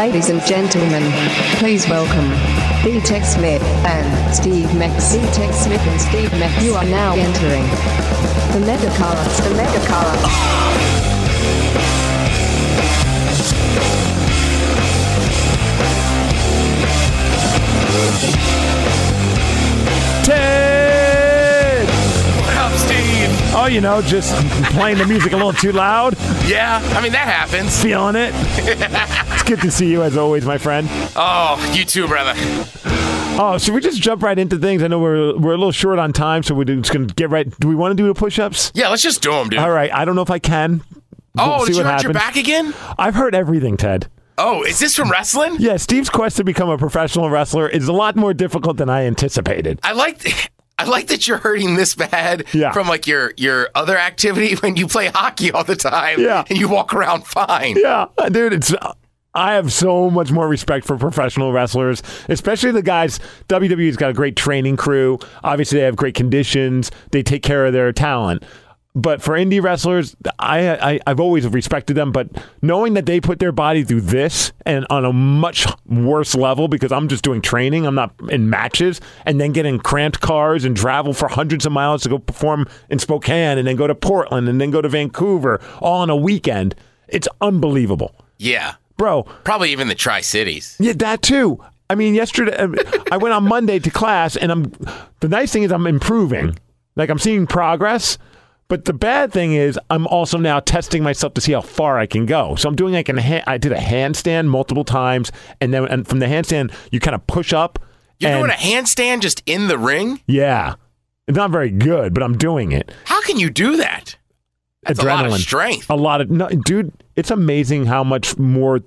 Ladies and gentlemen, please welcome B-Tech Smith and Steve Migs. B-Tech Smith and Steve Migs. You are now entering the MegaCast. The MegaCast. Ted! Oh, you know, just playing the music a little too loud, Yeah, I mean, that happens. feeling it. it's good to see you as always, my friend. Oh, you too, brother. Oh, should we just jump right into things? I know we're we're a little short on time, so we're just gonna get right. Do we want to do the push-ups? Yeah, let's just do them, dude. All right. I don't know if I can. oh, We'll did you hurt your back again? I've heard everything, Ted. Oh, is this from wrestling? Yeah, Steve's quest to become a professional wrestler is a lot more difficult than I anticipated. I like. I like that you're hurting this bad Yeah. from like your your other activity when you play hockey all the time Yeah. and you walk around fine. Yeah, uh, dude, it's. Uh, I have so much more respect for professional wrestlers, especially the guys. WWE's got a great training crew. Obviously, they have great conditions. They take care of their talent. But for indie wrestlers, I, I I've always respected them. But knowing that they put their body through this and on a much worse level, because I'm just doing training, I'm not in matches, and then getting cramped cars and travel for hundreds of miles to go perform in Spokane, and then go to Portland, and then go to Vancouver, all in a weekend. It's unbelievable Yeah. bro. Probably even the Tri Cities. Yeah, that too. I mean, yesterday uh, I went on Monday to class, and I'm. The nice thing is I'm improving. Like I'm seeing progress. But the bad thing is I'm also now testing myself to see how far I can go. So I'm doing like an ha- I did a handstand multiple times, and then and from the handstand you kind of push up. You're and, doing a handstand just in the ring? yeah. It's not very good, but I'm doing it. How can you do that? That's a lot of Adrenaline. strength. A lot of no, dude. It's amazing how much more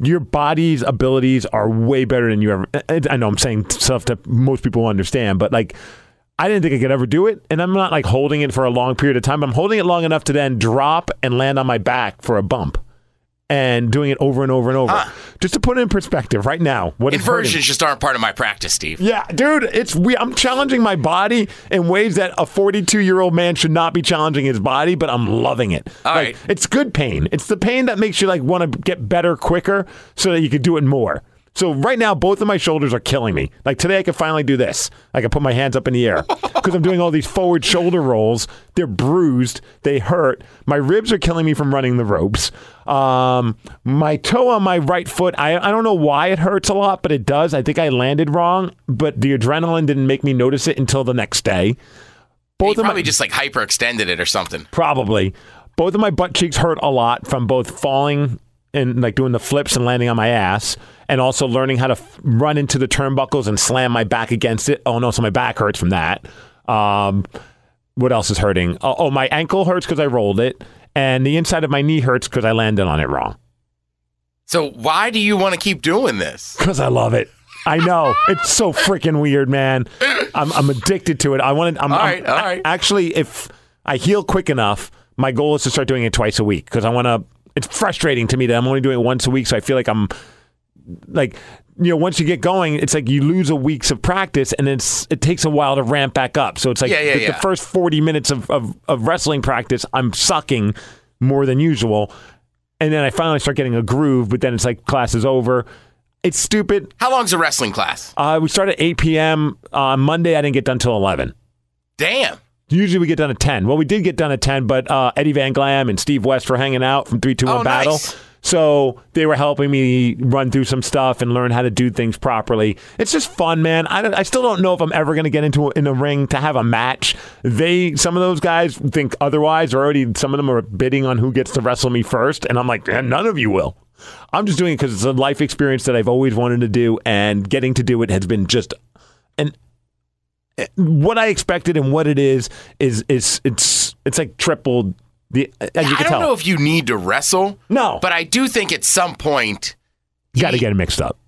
your body's abilities are way better than you ever. I know I'm saying stuff that most people understand, but like. I didn't think I could ever do it, and I'm not like holding it for a long period of time. I'm holding it long enough to then drop and land on my back for a bump, and doing it over and over and over. Huh. Just to put it in perspective, right now, what Inversions just aren't part of my practice, Steve. yeah, dude, it's we. I'm challenging my body in ways that a 42 year old man should not be challenging his body, but I'm loving it. All like, right. it's good pain. It's the pain that makes you like want to get better quicker, so that you can do it more. So right now, both of my shoulders are killing me. Like today, I can finally do this. I can put my hands up in the air because I'm doing all these forward shoulder rolls. They're bruised. They hurt. My ribs are killing me from running the ropes. Um, my toe on my right foot. I I don't know why it hurts a lot, but it does. I think I landed wrong, but the adrenaline didn't make me notice it until the next day. Both of probably my just like hyperextended it or something. Probably. Both of my butt cheeks hurt a lot from both falling and like doing the flips and landing on my ass, and also learning how to f- run into the turnbuckles and slam my back against it. Oh no, so my back hurts from that. Um, what else is hurting? Oh, oh my ankle hurts because I rolled it, and the inside of my knee hurts because I landed on it wrong. So why do you want to keep doing this? Because I love it. I know it's so freaking weird, man. I'm, I'm addicted to it. I want to. I'm, All I'm- right, all right. Actually, if I heal quick enough, my goal is to start doing it twice a week because I want to. It's frustrating to me that I'm only doing it once a week, so I feel like I'm like you know once you get going it's like you lose a weeks of practice and it's it takes a while to ramp back up so it's like Yeah, yeah, the, the first 40 minutes of, of, of wrestling practice i'm sucking more than usual and then i finally start getting a groove but then it's like class is over it's stupid How long's a wrestling class? uh, we start at 8 p.m. On Monday, I didn't get done till 11. Damn. Usually we get done at 10. Well, we did get done at 10, but uh, Eddie Van Glam and Steve West were hanging out from 321 Oh, Battle. nice. So they were helping me run through some stuff and learn how to do things properly. It's just fun, man. I, I still don't know if I'm ever going to get into a, in a ring to have a match. They, some of those guys think otherwise. Already, some of them are bidding on who gets to wrestle me first, and I'm like, "Eh, none of you will. I'm just doing it because it's a life experience that I've always wanted to do, and getting to do it has been just an what I expected and what it is is is it's it's like tripled the you I don't tell. know if you need to wrestle. No. But I do think at some point, you got to get it mixed up.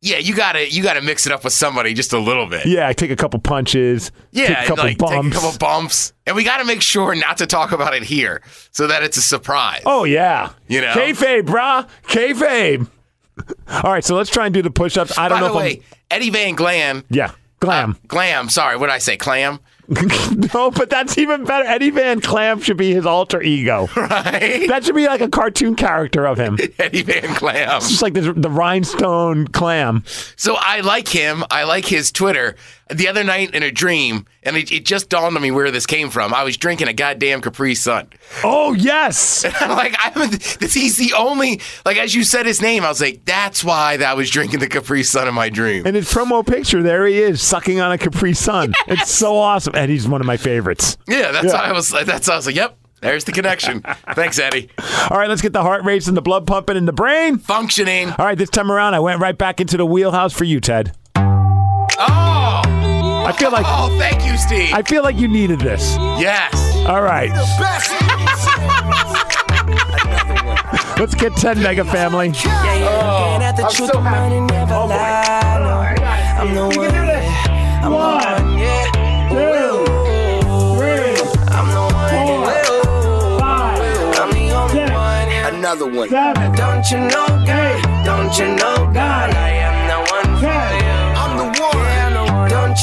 yeah, you gotta you gotta mix it up with somebody just a little bit. Yeah, take a couple punches, Yeah, take a couple like bumps. take a couple bumps, and we got to make sure not to talk about it here, so that it's a surprise. oh yeah, You know? kayfabe, brah, kayfabe. All right, so let's try and do the push-ups. I don't By know the if way, Eddie Van Glam, Yeah, glam. uh, Glam. Sorry, what did I say? Clam. no, but that's even better. Eddie Van Clam should be his alter ego. right? That should be like a cartoon character of him. Eddie Van Clam. Just like the, the rhinestone clam. So I like him. I like his Twitter. The other night in a dream, and it, it just dawned on me where this came from. I was drinking a goddamn Capri Sun. Oh, yes. and I'm like, I'm, this, he's the only, like, as you said his name, I was like, that's why I was drinking the Capri Sun in my dream. And his promo picture, there he is, sucking on a Capri Sun. It's so awesome. And he's one of my favorites. Yeah, that's Yeah. why I was, that's why I was like, yep, there's the connection. Thanks, Eddie. All right, let's get the heart racing, the blood pumping in the brain. Functioning. All right, this time around, I went right back into the wheelhouse for you, Ted. Oh, I feel like oh, thank you, Steve. I feel like you needed this. yes. All right, let's get Ted Mega Family. Yeah, yeah, oh, looking at the I'm so the money never Oh, boy. lie. I'm the one. I'm the one, yeah. I'm one, yeah. I'm the only one, yeah. Another one. Don't you know, God? Don't you know, God? I am the one for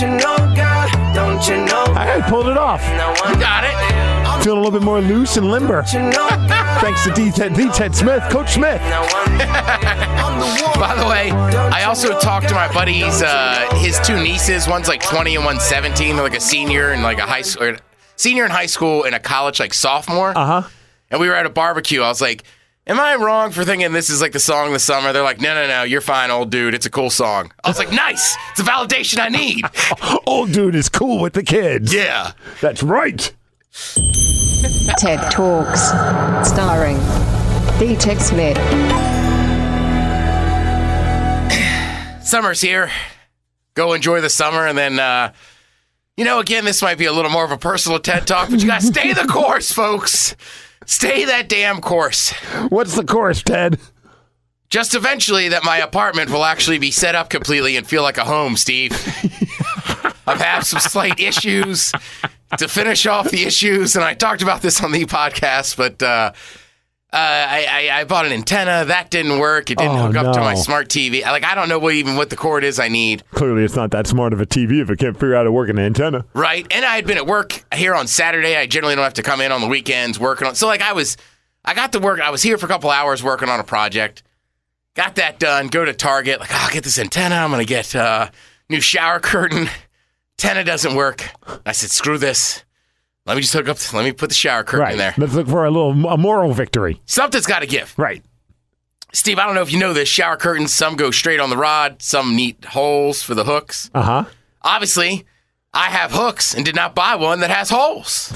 you know, God? Don't you know, God? I pulled it off. The one Got it. Feeling a little bit more loose and limber. You know, Thanks to D Ted, D Ted Smith, Coach Smith. The one. I'm the one. By the way, I also talked to my buddies, uh, his two nieces. One's like 20 and one's 17. They're like a senior and like a high school, senior in high school and a college like sophomore. Uh huh. And we were at a barbecue. I was like, Am I wrong for thinking this is like the song of the summer? They're like, No, no, no, you're fine, old dude. It's a cool song. I was like, Nice. It's a validation I need. Old dude is cool with the kids. Yeah. That's right. TED Talks. Starring D Tech Smith. Summer's here. Go enjoy the summer. And then, uh, you know, again, this might be a little more of a personal TED talk, but you got to stay the course, folks. Stay that damn course. What's the course, Ted? Just eventually, that my apartment will actually be set up completely and feel like a home, Steve. I've had some slight issues to finish off the issues, and I talked about this on the podcast, but uh, uh, I, I, I bought an antenna. That didn't work. It didn't Oh, hook up to my smart TV. Like, I don't know what even what the cord is I need, Clearly, it's not that smart of a TV if it can't figure out how to work an antenna. right? And I had been at work here on Saturday. I generally don't have to come in on the weekends working on. So, like, I was, I got to work. I was here for a couple hours working on a project. Got that done. Go to Target. Like, oh, I'll get this antenna. I'm gonna get uh, new shower curtain. Antenna doesn't work. I said, screw this. Let me just hook up. Let me put the shower curtain Right. in there. Let's look for a little a moral victory. Something's got to give. Right. Steve, I don't know if you know this. Shower curtains, some go straight on the rod, some neat holes for the hooks. Uh huh. Obviously, I have hooks and did not buy one that has holes.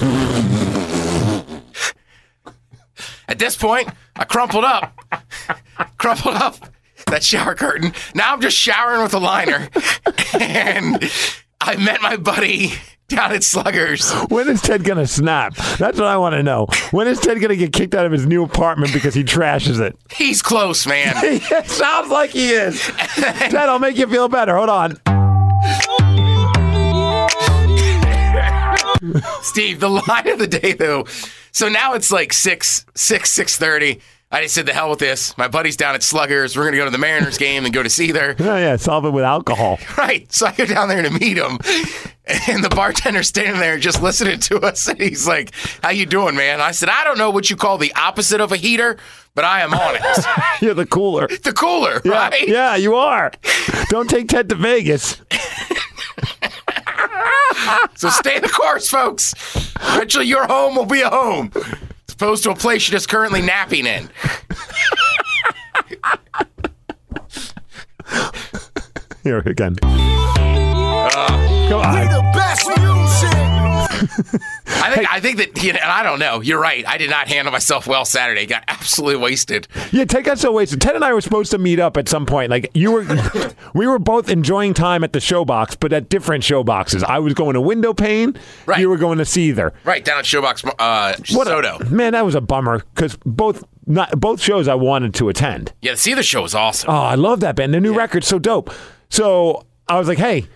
At this point, I crumpled up, crumpled up that shower curtain. Now I'm just showering with a liner. and I met my buddy down at Sluggers. When is Ted gonna snap? That's what I want to know. When is Ted gonna get kicked out of his new apartment because he trashes it? He's close, man. it sounds like he is. Ted, I'll make you feel better. Hold on. Steve, the line of the day though. So now it's like six, six, six thirty. I just said the hell with this. My buddy's down at Sluggers. We're gonna go to the Mariners game and go to Seether. Oh yeah, solve it with alcohol. Right. So I go down there to meet him, and the bartender's standing there just listening to us. And he's like, "How you doing, man?" I said, "I don't know what you call the opposite of a heater, but I am on it. You're the cooler. the cooler, Yeah, right?" yeah, you are. Don't take Ted to Vegas. So stay the course, folks. Eventually, your home will be a home, as opposed to a place you're just currently napping in. Here again. Uh, Come on. The best music. I think I think that you know, and I don't know. You're right. I did not handle myself well Saturday. Got absolutely wasted. Yeah, take us so wasted. Ted and I were supposed to meet up at some point. Like you were, we were both enjoying time at the showbox, but at different showboxes. I was going to Window Pane. Right. You were going to Seether. Right down at Showbox uh, What a- man, that was a bummer because both not both shows I wanted to attend. Yeah, the Seether show was awesome. Oh, I love that band. The new record's so dope. So I was like, hey,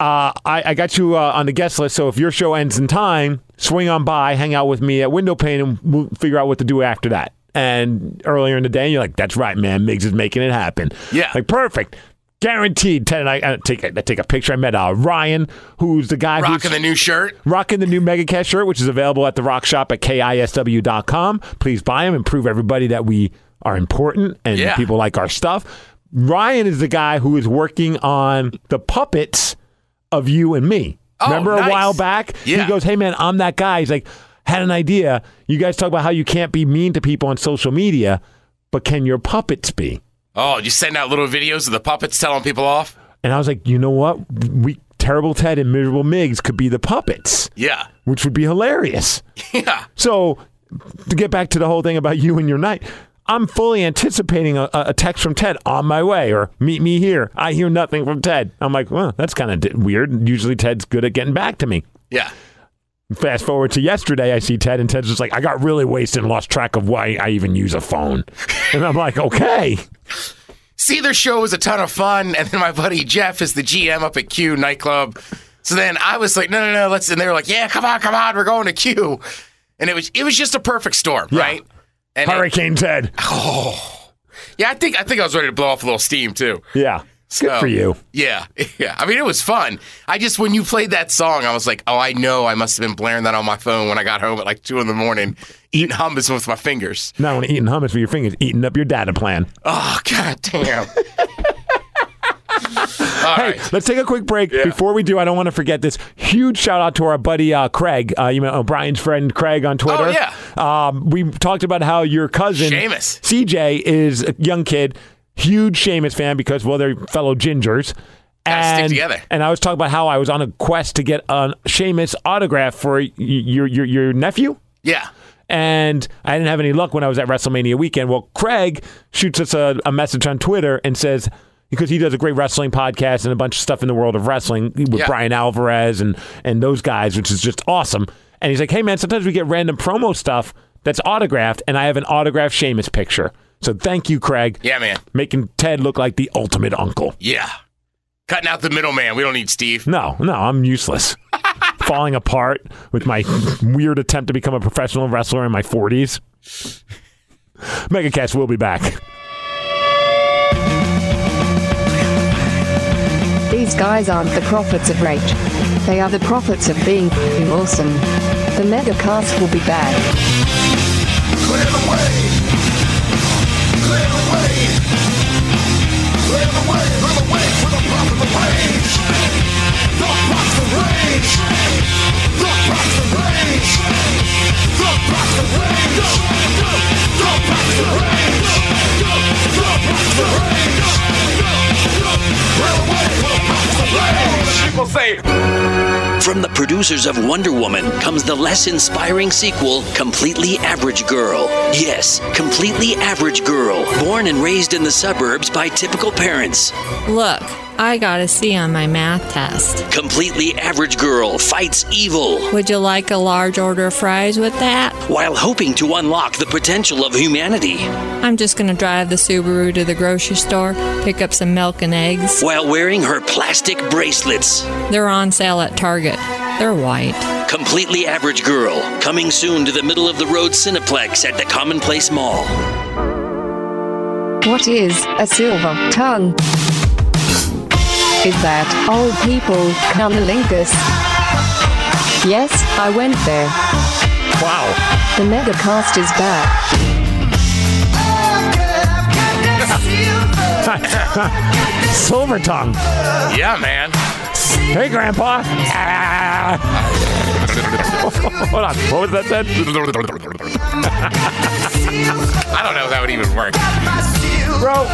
uh, I, I got you uh, on the guest list. So if your show ends in time, swing on by, hang out with me at Window Pane, and we'll figure out what to do after that. And earlier in the day, you're like, that's right, man. Migs is making it happen. Yeah. Like, perfect. Guaranteed. Ted and I, I take I take a picture. I met uh, Ryan, who's the guy who's Rocking the new shirt. rocking the new MegaCast shirt, which is available at the Rock Shop at kisw.com. Please buy them and prove everybody that we are important and Yeah. people like our stuff. Ryan is the guy who is working on the puppets of you and me. Oh, Remember a while back? Yeah. He goes, Hey man, I'm that guy. He's like, had an idea. You guys talk about how you can't be mean to people on social media, but can your puppets be? Oh, you send out little videos of the puppets telling people off? And I was like, you know what? We Terrible Ted and Miserable Migs could be the puppets, Yeah. which would be hilarious. Yeah. So, to get back to the whole thing about you and your night, I'm fully anticipating a, a text from Ted on my way or meet me here. I hear nothing from Ted. I'm like, well, that's kind of d- weird. Usually Ted's good at getting back to me. Yeah. Fast forward to yesterday, I see Ted, and Ted's just like, I got really wasted and lost track of why I even use a phone. and I'm like, okay. Seether show was a ton of fun, and then my buddy Jeff is the GM up at Q nightclub. So then I was like, no, no, no, let's. And they were like, yeah, come on, come on, we're going to Q. And it was it was just a perfect storm, right? And it- Hurricane Ted. Oh. Yeah, I think I think I was ready to blow off a little steam too. Yeah. Good for you. Yeah, yeah. I mean, it was fun. I just when you played that song, I was like, oh, I know. I must have been blaring that on my phone when I got home at like two in the morning, eating hummus with my fingers. Not only eating hummus with your fingers, eating up your data plan. Oh, god damn. All Hey, right. let's take a quick break. Before we do, I don't want to forget this. Huge shout out to our buddy uh, Craig. Uh, you know Brian's friend Craig on Twitter. Oh, yeah. Um, we talked about how your cousin Seamus. CJ is a young kid, huge Sheamus fan because well they're fellow gingers. And, together. and I was talking about how I was on a quest to get a Sheamus autograph for y- your your your nephew Yeah. and I didn't have any luck when I was at WrestleMania weekend. Well, Craig shoots us a, a message on Twitter and says because he does a great wrestling podcast and a bunch of stuff in the world of wrestling with Yeah. Bryan Alvarez and and those guys, which is just awesome. And he's like, "Hey man, sometimes we get random promo stuff that's autographed, and I have an autographed Sheamus picture." So thank you, Craig. Yeah, man. Making Ted look like the ultimate uncle. Yeah. Cutting out the middleman. We don't need Steve. No, no, I'm useless. Falling apart with my weird attempt to become a professional wrestler in my 40s. Megacast will be back. Guys aren't the prophets of rage. They are the prophets of being awesome. The Megacast will be back. Clear the way. From the producers of Wonder Woman comes the less inspiring sequel, Completely Average Girl. Yes, Completely Average Girl. Born and raised in the suburbs by typical parents. Look, I got a C on my math test. Completely Average Girl fights evil Would you like a large order of fries with that? while hoping to unlock the potential of humanity. I'm just gonna drive the Subaru to the grocery store, pick up some milk and eggs. While wearing her plastic bracelets. They're on sale at Target. They're white. Completely Average Girl. Coming soon to the middle of the road Cineplex at the Commonplace Mall. What is a silver tongue? Is that old people cunnilingus? Yes, I went there. Wow. The Megacast is back. Silver tongue. yeah, man. Hey, Grandpa. Hold on. What was that said? I don't know if that would even work. Bro,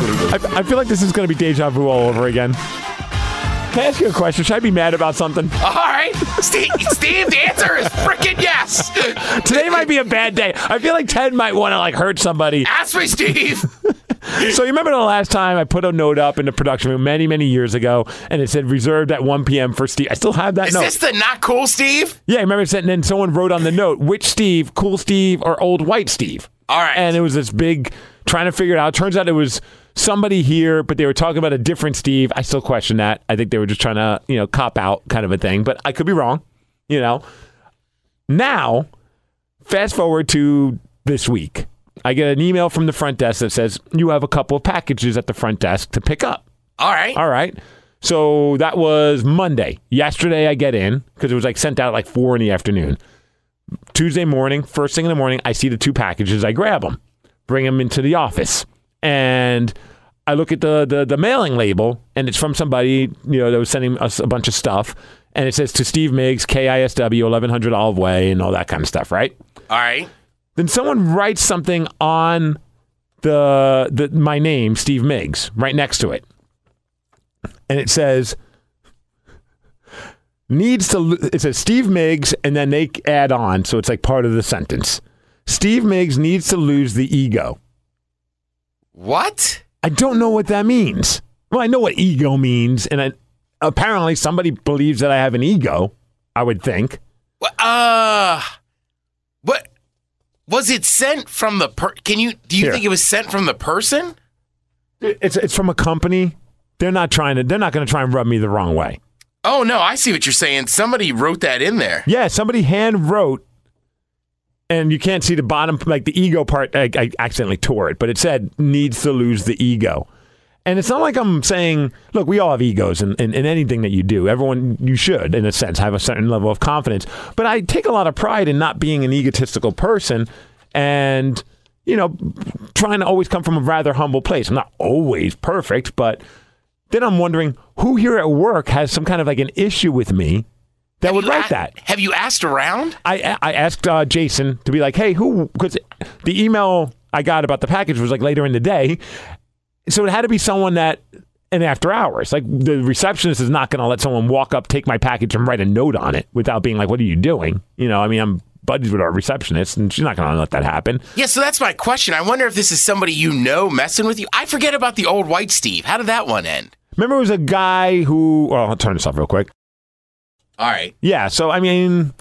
I, I feel like this is going to be deja vu all over again. Can I ask you a question? Should I be mad about something? All right. Steve, Steve the answer is freaking yes. Today might be a bad day. I feel like Ted might want to like hurt somebody. Ask me, Steve. So you remember the last time I put a note up in the production room many, many years ago, and it said reserved at 1 p.m. for Steve. I still have that Is note. this the not cool Steve? yeah, I remember it said, and then someone wrote on the note, which Steve, cool Steve or old white Steve? All right. And it was this big trying to figure it out. Turns out it was somebody here, but they were talking about a different Steve. I still question that. I think they were just trying to, you know, cop out kind of a thing, but I could be wrong, you know. Now, fast forward to this week. I get an email from the front desk that says, You have a couple of packages at the front desk to pick up. All right. All right. So that was Monday. Yesterday, I get in because it was like sent out at like four in the afternoon. Tuesday morning, first thing in the morning, I see the two packages. I grab them, bring them into the office, and I look at the, the the mailing label, and it's from somebody you know that was sending us a bunch of stuff, and it says to Steve Migs, KISW, eleven hundred Olive Way, and all that kind of stuff, right? All right. Then someone writes something on the the my name, Steve Migs, right next to it, and it says needs to. It says Steve Migs, and then they add on, so it's like part of the sentence. Steve Miggs needs to lose the ego. What? I don't know what that means. Well, I know what ego means, and I, apparently somebody believes that I have an ego. I would think. Uh, what was it sent from the per? Can you do you Here. think it was sent from the person? It's it's from a company. They're not trying to. They're not going to try and rub me the wrong way. Oh no, I see what you're saying. Somebody wrote that in there. Yeah, somebody hand wrote, and you can't see the bottom, like the ego part. I, I accidentally tore it, but it said needs to lose the ego. And it's not like I'm saying, look, we all have egos in, in, in anything that you do. Everyone, you should, in a sense, have a certain level of confidence. But I take a lot of pride in not being an egotistical person and, you know, trying to always come from a rather humble place. I'm not always perfect, but then I'm wondering who here at work has some kind of like an issue with me that Have would write a- that. Have you asked around? I I asked uh, Jason to be like, hey, who? Because the email I got about the package was like later in the day, so it had to be someone that. And after hours, like the receptionist is not going to let someone walk up, take my package, and write a note on it without being like, "What are you doing?" You know, I mean, I'm buddies with our receptionist, and she's not going to let that happen. Yeah, so that's my question. I wonder if this is somebody you know messing with you. I forget about the old white Steve. How did that one end? Remember, it was a guy who. Well, I'll turn this off real quick. All right. Yeah, so I mean,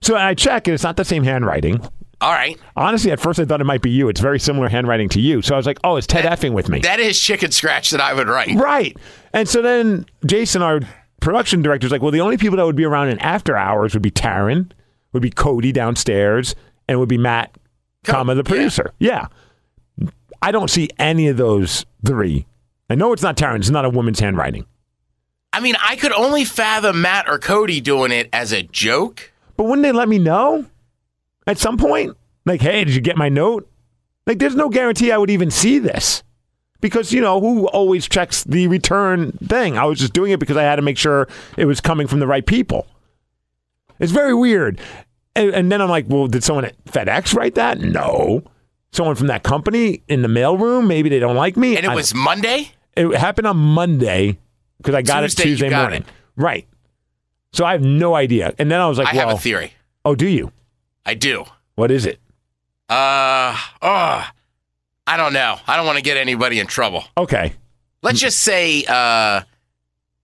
so I check, and it's not the same handwriting. All right. Honestly, at first I thought it might be you. It's very similar handwriting to you. So I was like, "Oh, it's Ted effing with me?" That is chicken scratch that I would write. Right. And so then Jason, our production director, is like, well, the only people that would be around in after hours would be Taryn, would be Cody downstairs, and would be Matt, comma, the yeah. producer. Yeah. I don't see any of those three. I know it's not Taryn. It's not a woman's handwriting. I mean, I could only fathom Matt or Cody doing it as a joke. But wouldn't they let me know at some point? Like, hey, did you get my note? Like, there's no guarantee I would even see this. Because, you know, who always checks the return thing? I was just doing it because I had to make sure it was coming from the right people. It's very weird. And, and then I'm like, well, did someone at FedEx write that? No. Someone from that company in the mailroom? Maybe they don't like me. And it was Monday? it happened on Monday because I got Tuesday it Tuesday got morning. it. Right. So I have no idea. And then I was like, I well, have a theory. oh, do you? I do. What is it? Uh, oh, I don't know. I don't want to get anybody in trouble. Okay. Let's just say, uh,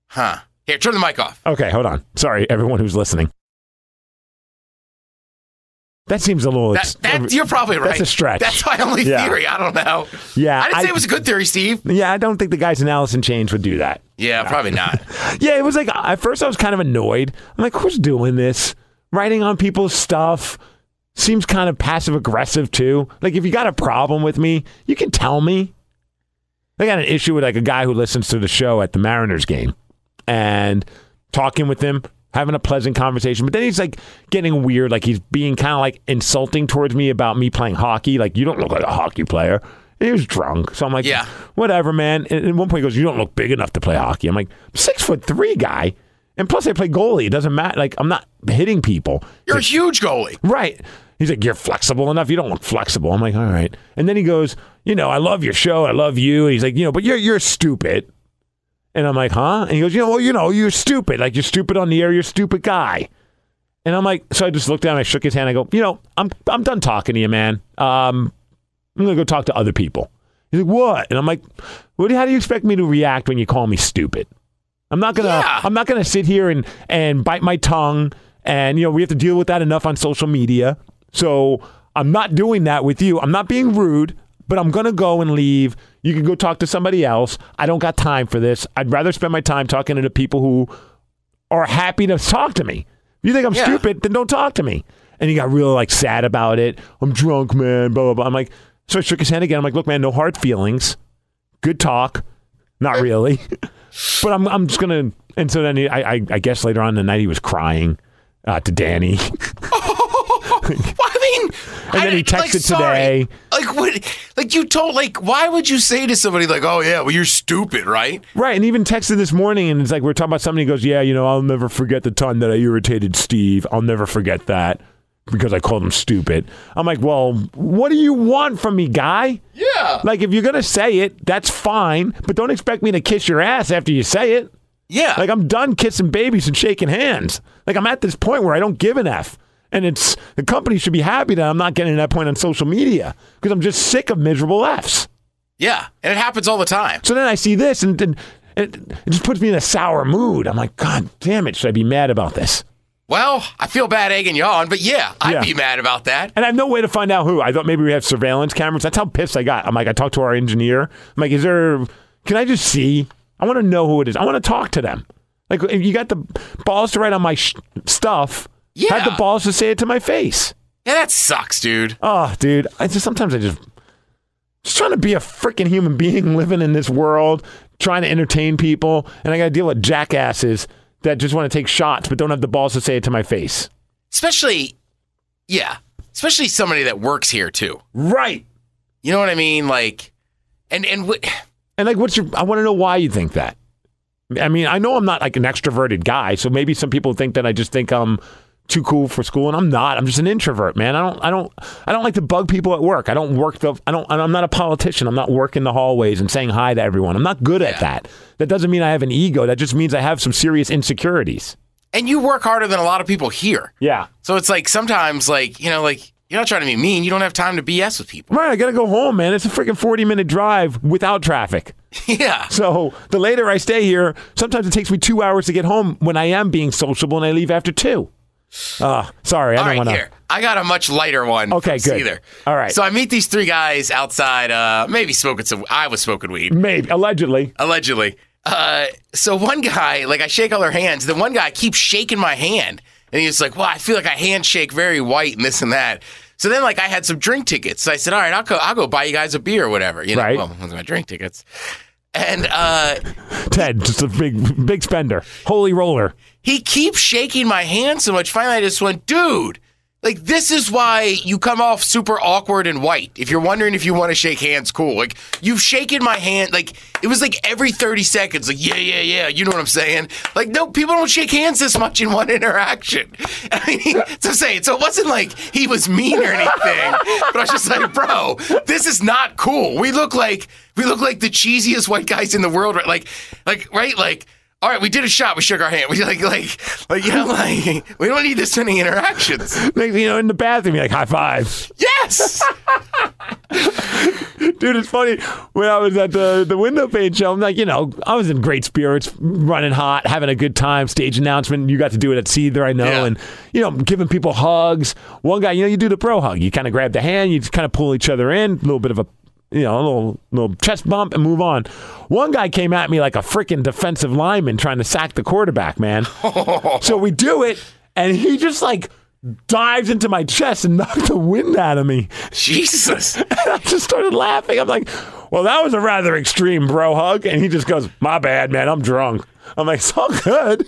huh. Here, turn the mic off. Okay, hold on. Sorry, everyone who's listening. That seems a little. That, that, you're probably right. That's a stretch. That's my only Yeah. theory. I don't know. Yeah, I didn't say it was a good theory, Steve. yeah, I don't think the guys in Alice in Chains would do that. Yeah, probably not. Yeah, it was like at first I was kind of annoyed. I'm like, who's doing this? Writing on people's stuff seems kind of passive aggressive too. Like if you got a problem with me, you can tell me. I got an issue with like a guy who listens to the show at the Mariners game and talking with him, having a pleasant conversation. But then he's like getting weird, like he's being kind of like insulting towards me about me playing hockey. Like you don't look like a hockey player. And he was drunk, so I'm like, Yeah. whatever, man. And at one point, he goes, "You don't look big enough to play hockey." I'm like, six foot three guy, and plus I play goalie. It doesn't matter. Like I'm not hitting people. You're a huge goalie. Right. He's like, You're flexible enough. You don't look flexible. I'm like, All right. And then he goes, You know, I love your show. I love you. And he's like, You know, but you're you're stupid. And I'm like, Huh? And he goes, You know, well, you know, you're stupid. Like you're stupid on the air. You're a stupid guy. And I'm like, so I just looked down. I shook his hand. I go, You know, I'm I'm done talking to you, man. Um, I'm gonna go talk to other people. He's like, What? And I'm like, What? How do you expect me to react when you call me stupid? I'm not gonna. Yeah. I'm not gonna sit here and and bite my tongue. And you know we have to deal with that enough on social media. So I'm not doing that with you. I'm not being rude, but I'm gonna go and leave. You can go talk to somebody else. I don't got time for this. I'd rather spend my time talking to the people who are happy to talk to me. If you think I'm Yeah. stupid, then don't talk to me. And he got real like sad about it. I'm drunk, man. Blah blah blah. I'm like, so I shook his hand again. I'm like, look, man, no hard feelings. Good talk. Not really. but I'm I'm just gonna. And so then he, I, I I guess later on in the night he was crying uh, to Danny. And I then he like, texted sorry. today. Like what? Like you told? Like why would you say to somebody like, "Oh yeah, well you're stupid," right? Right, and even texted this morning, and it's like we're talking about something. He goes, "Yeah, you know, I'll never forget the time that I irritated Steve. I'll never forget that because I called him stupid." I'm like, "Well, what do you want from me, guy? Yeah. Like, if you're gonna say it, that's fine, but don't expect me to kiss your ass after you say it. Yeah. Like, I'm done kissing babies and shaking hands. Like, I'm at this point where I don't give an f." And it's the company should be happy that I'm not getting to that point on social media because I'm just sick of miserable f's. yeah, and it happens all the time. So then I see this, and, and it, it just puts me in a sour mood. I'm like, God damn it, should I be mad about this? Well, I feel bad egging you on, but yeah, I'd Yeah. be mad about that. And I have no way to find out who. I thought maybe we have surveillance cameras. That's how pissed I got. I'm like, I talked to our engineer. I'm like, is there? Can I just see? I want to know who it is. I want to talk to them. Like, you got the balls to write on my sh- stuff, have the balls to say it to my face. Yeah, that sucks, dude. Oh, dude, I just sometimes I just just trying to be a freaking human being living in this world, trying to entertain people, and I got to deal with jackasses that just want to take shots but don't have the balls to say it to my face. Especially, yeah, especially somebody that works here too. Right. You know what I mean? Like, and and what? And like, what's your? I want to know why you think that. I mean, I know I'm not like an extroverted guy, so maybe some people think that I just think I'm too cool for school, and I'm not. I'm just an introvert, man. I don't, I don't, I don't like to bug people at work. I don't work the. I don't. I'm not a politician. I'm not working the hallways and saying hi to everyone. I'm not good at that. That doesn't mean I have an ego. That just means I have some serious insecurities. And you work harder than a lot of people here. Yeah. So it's like sometimes, like you know, like you're not trying to be mean. You don't have time to BS with people. Right. I gotta go home, man. It's a freaking 40 minute drive without traffic. yeah. So the later I stay here, sometimes it takes me two hours to get home when I am being sociable and I leave after two. Uh, sorry, I All don't right, want to. here. I got a much lighter one. Okay, good. Either. All right. So I meet these three guys outside, uh, maybe smoking some. I was smoking weed, Maybe, allegedly. allegedly. Uh, so one guy, like, I shake all their hands. Then one guy keeps shaking my hand, and he's like, "Well, I feel like I handshake very white and this and that." So then, like, I had some drink tickets. So I said, "All right, I'll go. I'll go buy you guys a beer or whatever." You know, Right. well, those are my drink tickets. And uh, Ted, just a big, big spender. Holy roller. he keeps shaking my hand so much. Finally, I just went, dude, like this is why you come off super awkward and white. If you're wondering if you want to shake hands, cool. Like you've shaken my hand, like it was like every 30 seconds, like yeah, yeah, yeah. You know what I'm saying? Like no, people don't shake hands this much in one interaction. I mean, saying, so it wasn't like he was mean or anything, but I was just like, bro, this is not cool. We look like we look like the cheesiest white guys in the world, right? Like, like right, like all right, we did a shot. We shook our hand. We like, like, like, you know, like, we don't need this many interactions. Like, you know, in the bathroom, you're like, high five. Yes. Dude, it's funny. When I was at the, the Window Pane show, I'm like, you know, I was in great spirits, running hot, having a good time, stage announcement. You got to do it at Seether, I know, Yeah. and, you know, giving people hugs. One guy, you know, you do the pro hug. You kind of grab the hand, you just kind of pull each other in, a little bit of a, you know, a little, little chest bump and move on. One guy came at me like a freaking defensive lineman trying to sack the quarterback, man. so we do it, and he just like dives into my chest and knocked the wind out of me. Jesus. and I just started laughing. I'm like, well, that was a rather extreme bro hug. And he just goes, my bad, man. I'm drunk. I'm like, it's all good.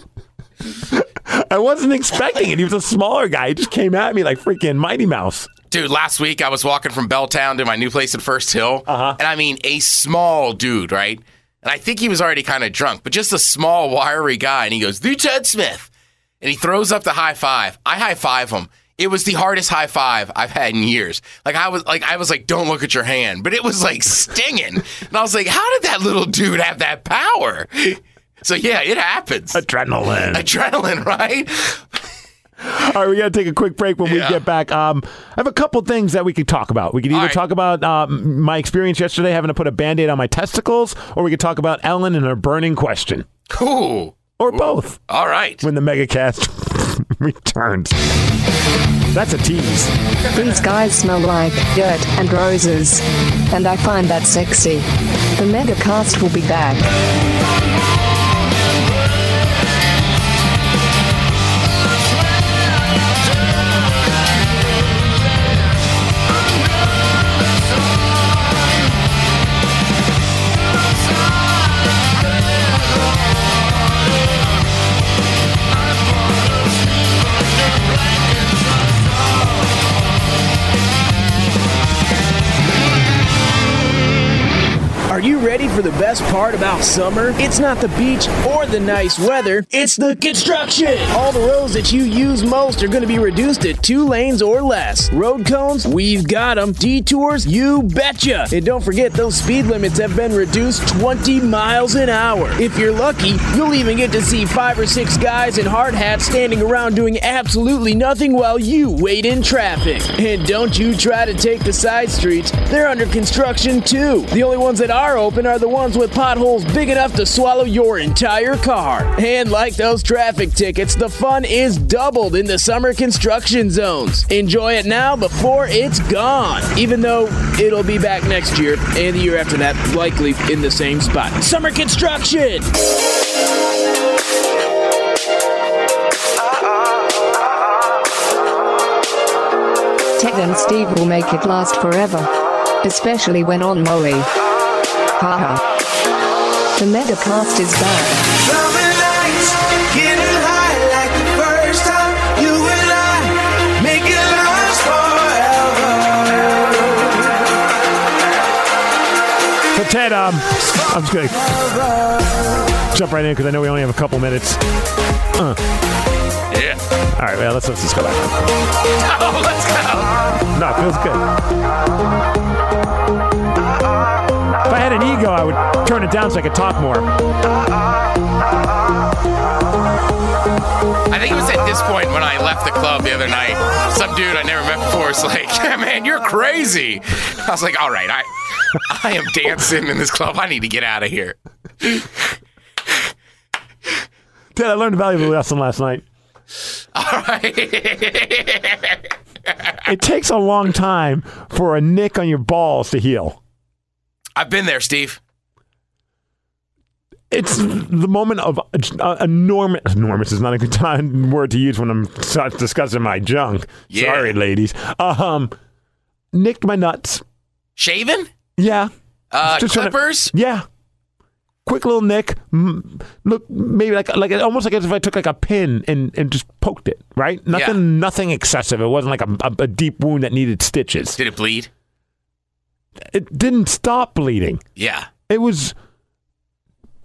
I wasn't expecting it. He was a smaller guy. He just came at me like freaking Mighty Mouse. Dude, last week I was walking from Belltown to my new place in First Hill. Uh-huh. And I mean, a small dude, right? And I think he was already kind of drunk, but just a small, wiry guy. And he goes, the Ted Smith. And he throws up the high five. I high five him. It was the hardest high five I've had in years. Like I was like I was like, don't look at your hand. But it was like stinging. and I was like, how did that little dude have that power? So yeah, it happens. Adrenaline. Adrenaline, right? All right, we got to take a quick break when we get back. Um, I have a couple things that we could talk about. We could either All right. talk about um, my experience yesterday having to put a band aid on my testicles, or we could talk about Ellen and her burning question, Cool. or both All right. when the megacast returns. That's a tease. These guys smell like dirt and roses. And I find that sexy. The Megacast will be back. Are you ready for the best part about summer? It's not the beach or the nice weather, it's the construction. All the roads that you use most are going to be reduced to two lanes or less. Road cones, we've got them. Detours, you betcha. And don't forget, those speed limits have been reduced 20 miles an hour. If you're lucky, you'll even get to see five or six guys in hard hats standing around doing absolutely nothing while you wait in traffic. And don't you try to take the side streets, they're under construction too. The only ones that are open are the ones with potholes big enough to swallow your entire car. And like those traffic tickets, the fun is doubled in the summer construction zones. Enjoy it now before it's gone. Even though it'll be back next year and the year after that, likely in the same spot. Summer construction! Ted and Steve will make it last forever. Especially when on Maui. Haha. The MegaCast is back. Summer nights, getting high like the first time. You and I make it last forever. So Ted, um, I'm just gonna jump right in because I know we only have a couple minutes. Uh, Yeah. all right, well, let's let's just go back. Oh, let's go. No, it feels good. If I had an ego, I would turn it down so I could talk more. I think it was at this point when I left the club the other night. Some dude I never met before was like, yeah, "Man, you're crazy." I was like, "All right, I, I am dancing in this club. I need to get out of here." Ted, I learned a valuable lesson last night. All right. It takes a long time for a nick on your balls to heal. I've been there, Steve. It's the moment of uh, enormous. Enormous is not a good time word to use when I'm discussing my junk. Yeah. Sorry, ladies. Um, nicked my nuts. Shaven? Yeah. Uh, Just trying to- clippers? Yeah. Quick little nick. Look, maybe like like almost like as if I took like a pin and, and just poked it. Right. Nothing. Yeah. Nothing excessive. It wasn't like a, a, a deep wound that needed stitches. Did it bleed? It didn't stop bleeding. Yeah. It was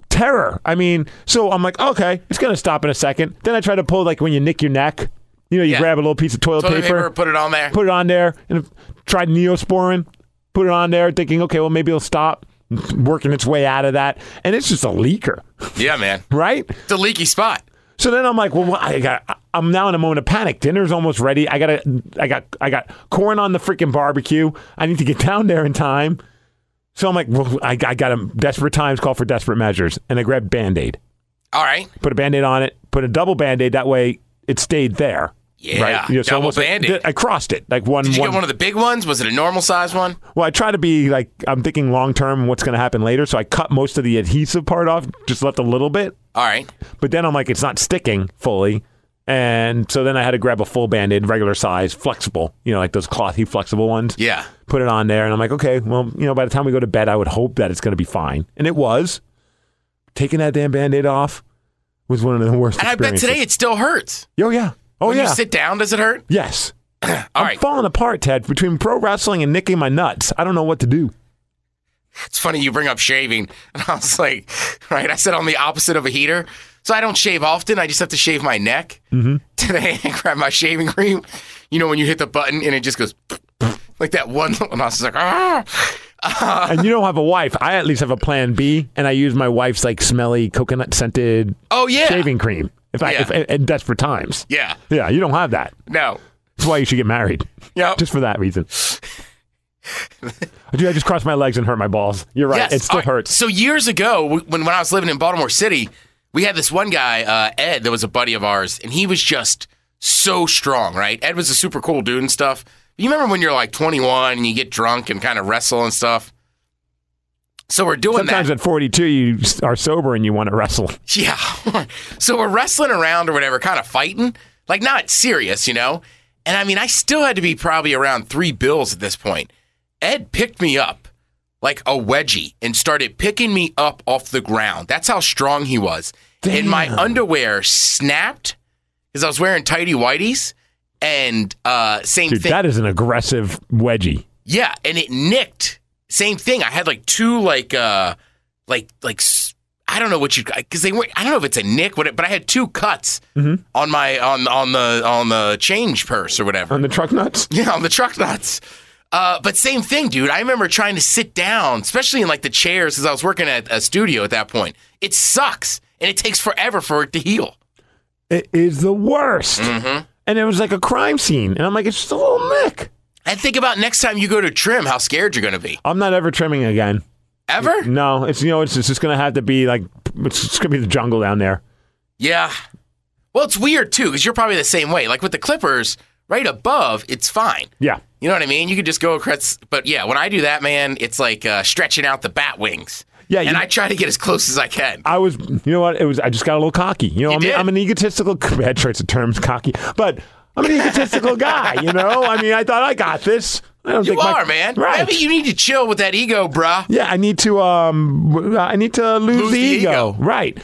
terror. I mean, so I'm like, okay, it's gonna stop in a second. Then I try to pull like when you nick your neck. You know, you Yeah. grab a little piece of toilet, Toilet paper, paper, put it on there. put it on there, and tried neosporin, put it on there, thinking, okay, well maybe it'll stop. Working its way out of that, and it's just a leaker, Yeah, man. right? It's a leaky spot. So then I'm like, well, I got. I'm now in a moment of panic. Dinner's almost ready. I got I got. I got corn on the freaking barbecue. I need to get down there in time. So I'm like, well, I, I got a desperate times call for desperate measures, and I grabbed Band Aid. All right. Put a Band Aid on it. Put a double Band Aid. That way, it stayed there. Yeah, You know, so Band-Aid. I crossed it like one. Did you one get one of the big ones? Was it a normal size one? well, I try to be like I'm thinking long term what's going to happen later. So I cut most of the adhesive part off, just left a little bit. All right. But then I'm like, it's not sticking fully. And so then I had to grab a full band aid, regular size, flexible, you know, like those clothy, flexible ones. Yeah. Put it on there. And I'm like, okay, well, you know, by the time we go to bed, I would hope that it's going to be fine. And it was. Taking that damn band aid off was one of the worst And I bet today it still hurts. Oh, yeah. Oh, when yeah. you sit down, does it hurt? yes. All I'm right. falling apart, Ted, between pro wrestling and nicking my nuts. I don't know what to do. It's funny you bring up shaving. And I was like, right, I said on the opposite of a heater. So I don't shave often. I just have to shave my neck. Mm-hmm. Today I grabbed my shaving cream. You know when you hit the button and it just goes like that one. And I was like, ah. and you don't have a wife. I at least have a plan B, and I use my wife's like smelly coconut scented Oh yeah. shaving cream. If I Yeah. if, in desperate times. Yeah. Yeah, you don't have that. No. That's why you should get married. Yeah. Just for that reason. Dude, I just crossed my legs and hurt my balls. You're right. Yes. It still right. hurts. So years ago, when when I was living in Baltimore City, we had this one guy, uh, Ed, that was a buddy of ours, and he was just so strong. Right? Ed was a super cool dude and stuff. You remember when you're like 21 and you get drunk and kind of wrestle and stuff? So we're doing that. Sometimes that. at 42, you are sober and you want to wrestle. Yeah. so we're wrestling around or whatever, kind of fighting, like not serious, you know? And I mean, I still had to be probably around three bills at this point. Ed picked me up like a wedgie and started picking me up off the ground. That's how strong he was. And my underwear snapped because I was wearing tighty whities. And uh, same Dude, thing. that is an aggressive wedgie. Yeah, and it nicked same thing. I had like two like uh like like s- I don't know what you because they were I don't know if it's a nick, what but I had two cuts Mm-hmm. on my on on the on the change purse or whatever. On the truck nuts? Yeah, on the truck nuts. Uh, but same thing, dude. I remember trying to sit down, especially in like the chairs, because I was working at a studio at that point. It sucks, and it takes forever for it to heal. It is the worst. Mm-hmm. And it was like a crime scene. And I'm like, it's just a little nick. And think about next time you go to trim, how scared you're going to be. I'm not ever trimming again. Ever? No, it's you know, it's, it's just gonna have to be like it's just gonna be the jungle down there. Yeah. Well, it's weird too, because you're probably the same way. Like with the clippers, right above, it's fine. Yeah. You know what I mean? You could just go across. But yeah, when I do that, man, it's like uh, stretching out the bat wings. Yeah, And you- I try to get as close as I can. I was, you know what? It was. I just got a little cocky. You know, You I'm. I'm an egotistical. Bad choice of terms, cocky. But I'm an egotistical guy. You know, I mean, I thought I got this. I don't You think my- are, man. Right. Maybe you need to chill with that ego, bruh. Yeah, I need to. Um, I need to lose, Lose the, the ego. ego. Right.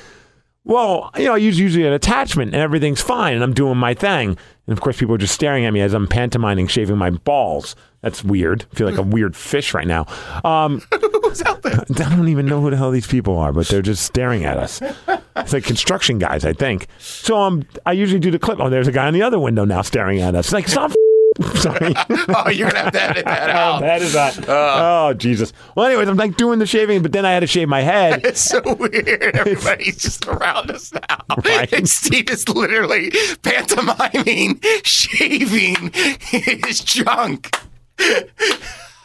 Well, you know, I use usually an attachment, and everything's fine, and I'm doing my thing. And of course, people are just staring at me as I'm pantomiming, shaving my balls. That's weird. I feel like a weird fish right now. Um, Who's out there? I don't even know who the hell these people are, but they're just staring at us. It's like construction guys, I think. So um, I usually do the clip. Oh, there's a guy in the other window now staring at us. It's like, stop. Sorry. Oh, you're gonna have to edit that How oh, out. that is not. that? oh, Jesus. Well, anyways, I'm like doing the shaving, but then I had to shave my head. It's so weird. Everybody's just around us now. Right. And Steve is literally pantomiming, shaving his junk.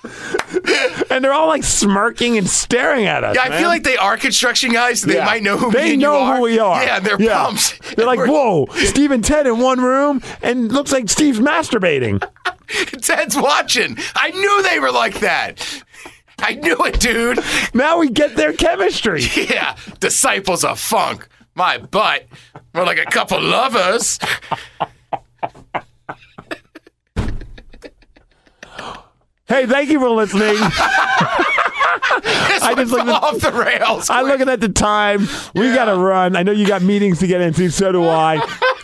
and they're all like smirking and staring at us. Yeah, I man. feel like they are construction guys. So they Yeah. might know who they know you are. who we are. Yeah, they're yeah. pumped. They're like, whoa, Steve and Ted in one room, and looks like Steve's masturbating. Ted's watching. I knew they were like that. I knew it, dude. Now we get their chemistry. Yeah, disciples of funk. My butt. We're like a couple lovers. Hey, thank you for listening. This I just at- off the rails. I'm looking at the time. We got to run. I know you got meetings to get into, so do I.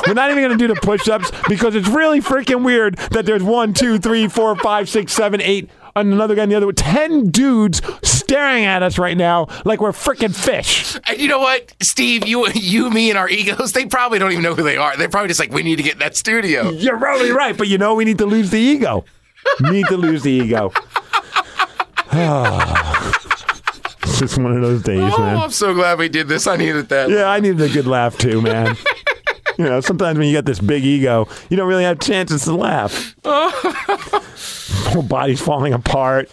We're not even going to do the push ups because it's really freaking weird that there's one, two, three, four, five, six, seven, eight, and another guy in the other. Ten dudes staring at us right now like we're freaking fish. And you know what, Steve? You, you, me, and our egos. They probably don't even know who they are. They're probably just like, we need to get in that studio. You're probably right, but you know we need to lose the ego. Need to lose the ego. it's just one of those days, Oh, man. I'm so glad we did this. I needed that. Yeah, I needed a good laugh too, man. you know, sometimes when you got this big ego, you don't really have chances to laugh. Whole body's falling apart.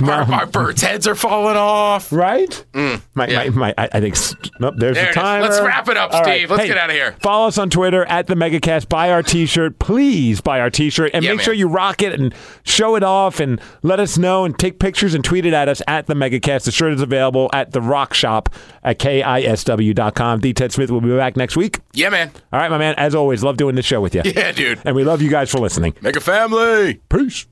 Our, our birds' heads are falling off. Right? my, Mm, yeah. my, my, I I think. Nope, there's There the timer. Let's wrap it up, All Steve. Let's Hey, get of here. Follow us on Twitter at the MegaCast. Buy our T-shirt, please. Buy our T-shirt and Yeah, make man. sure you rock it and show it off and let us know and take pictures and tweet it at us at the MegaCast. The shirt is available at the Rock Shop at kisw.com. D. Ted Smith will be back next week. Yeah, man. All right, my man. As always, love doing this show with you, Yeah, dude. and we love you guys for listening. Make a family. Peace.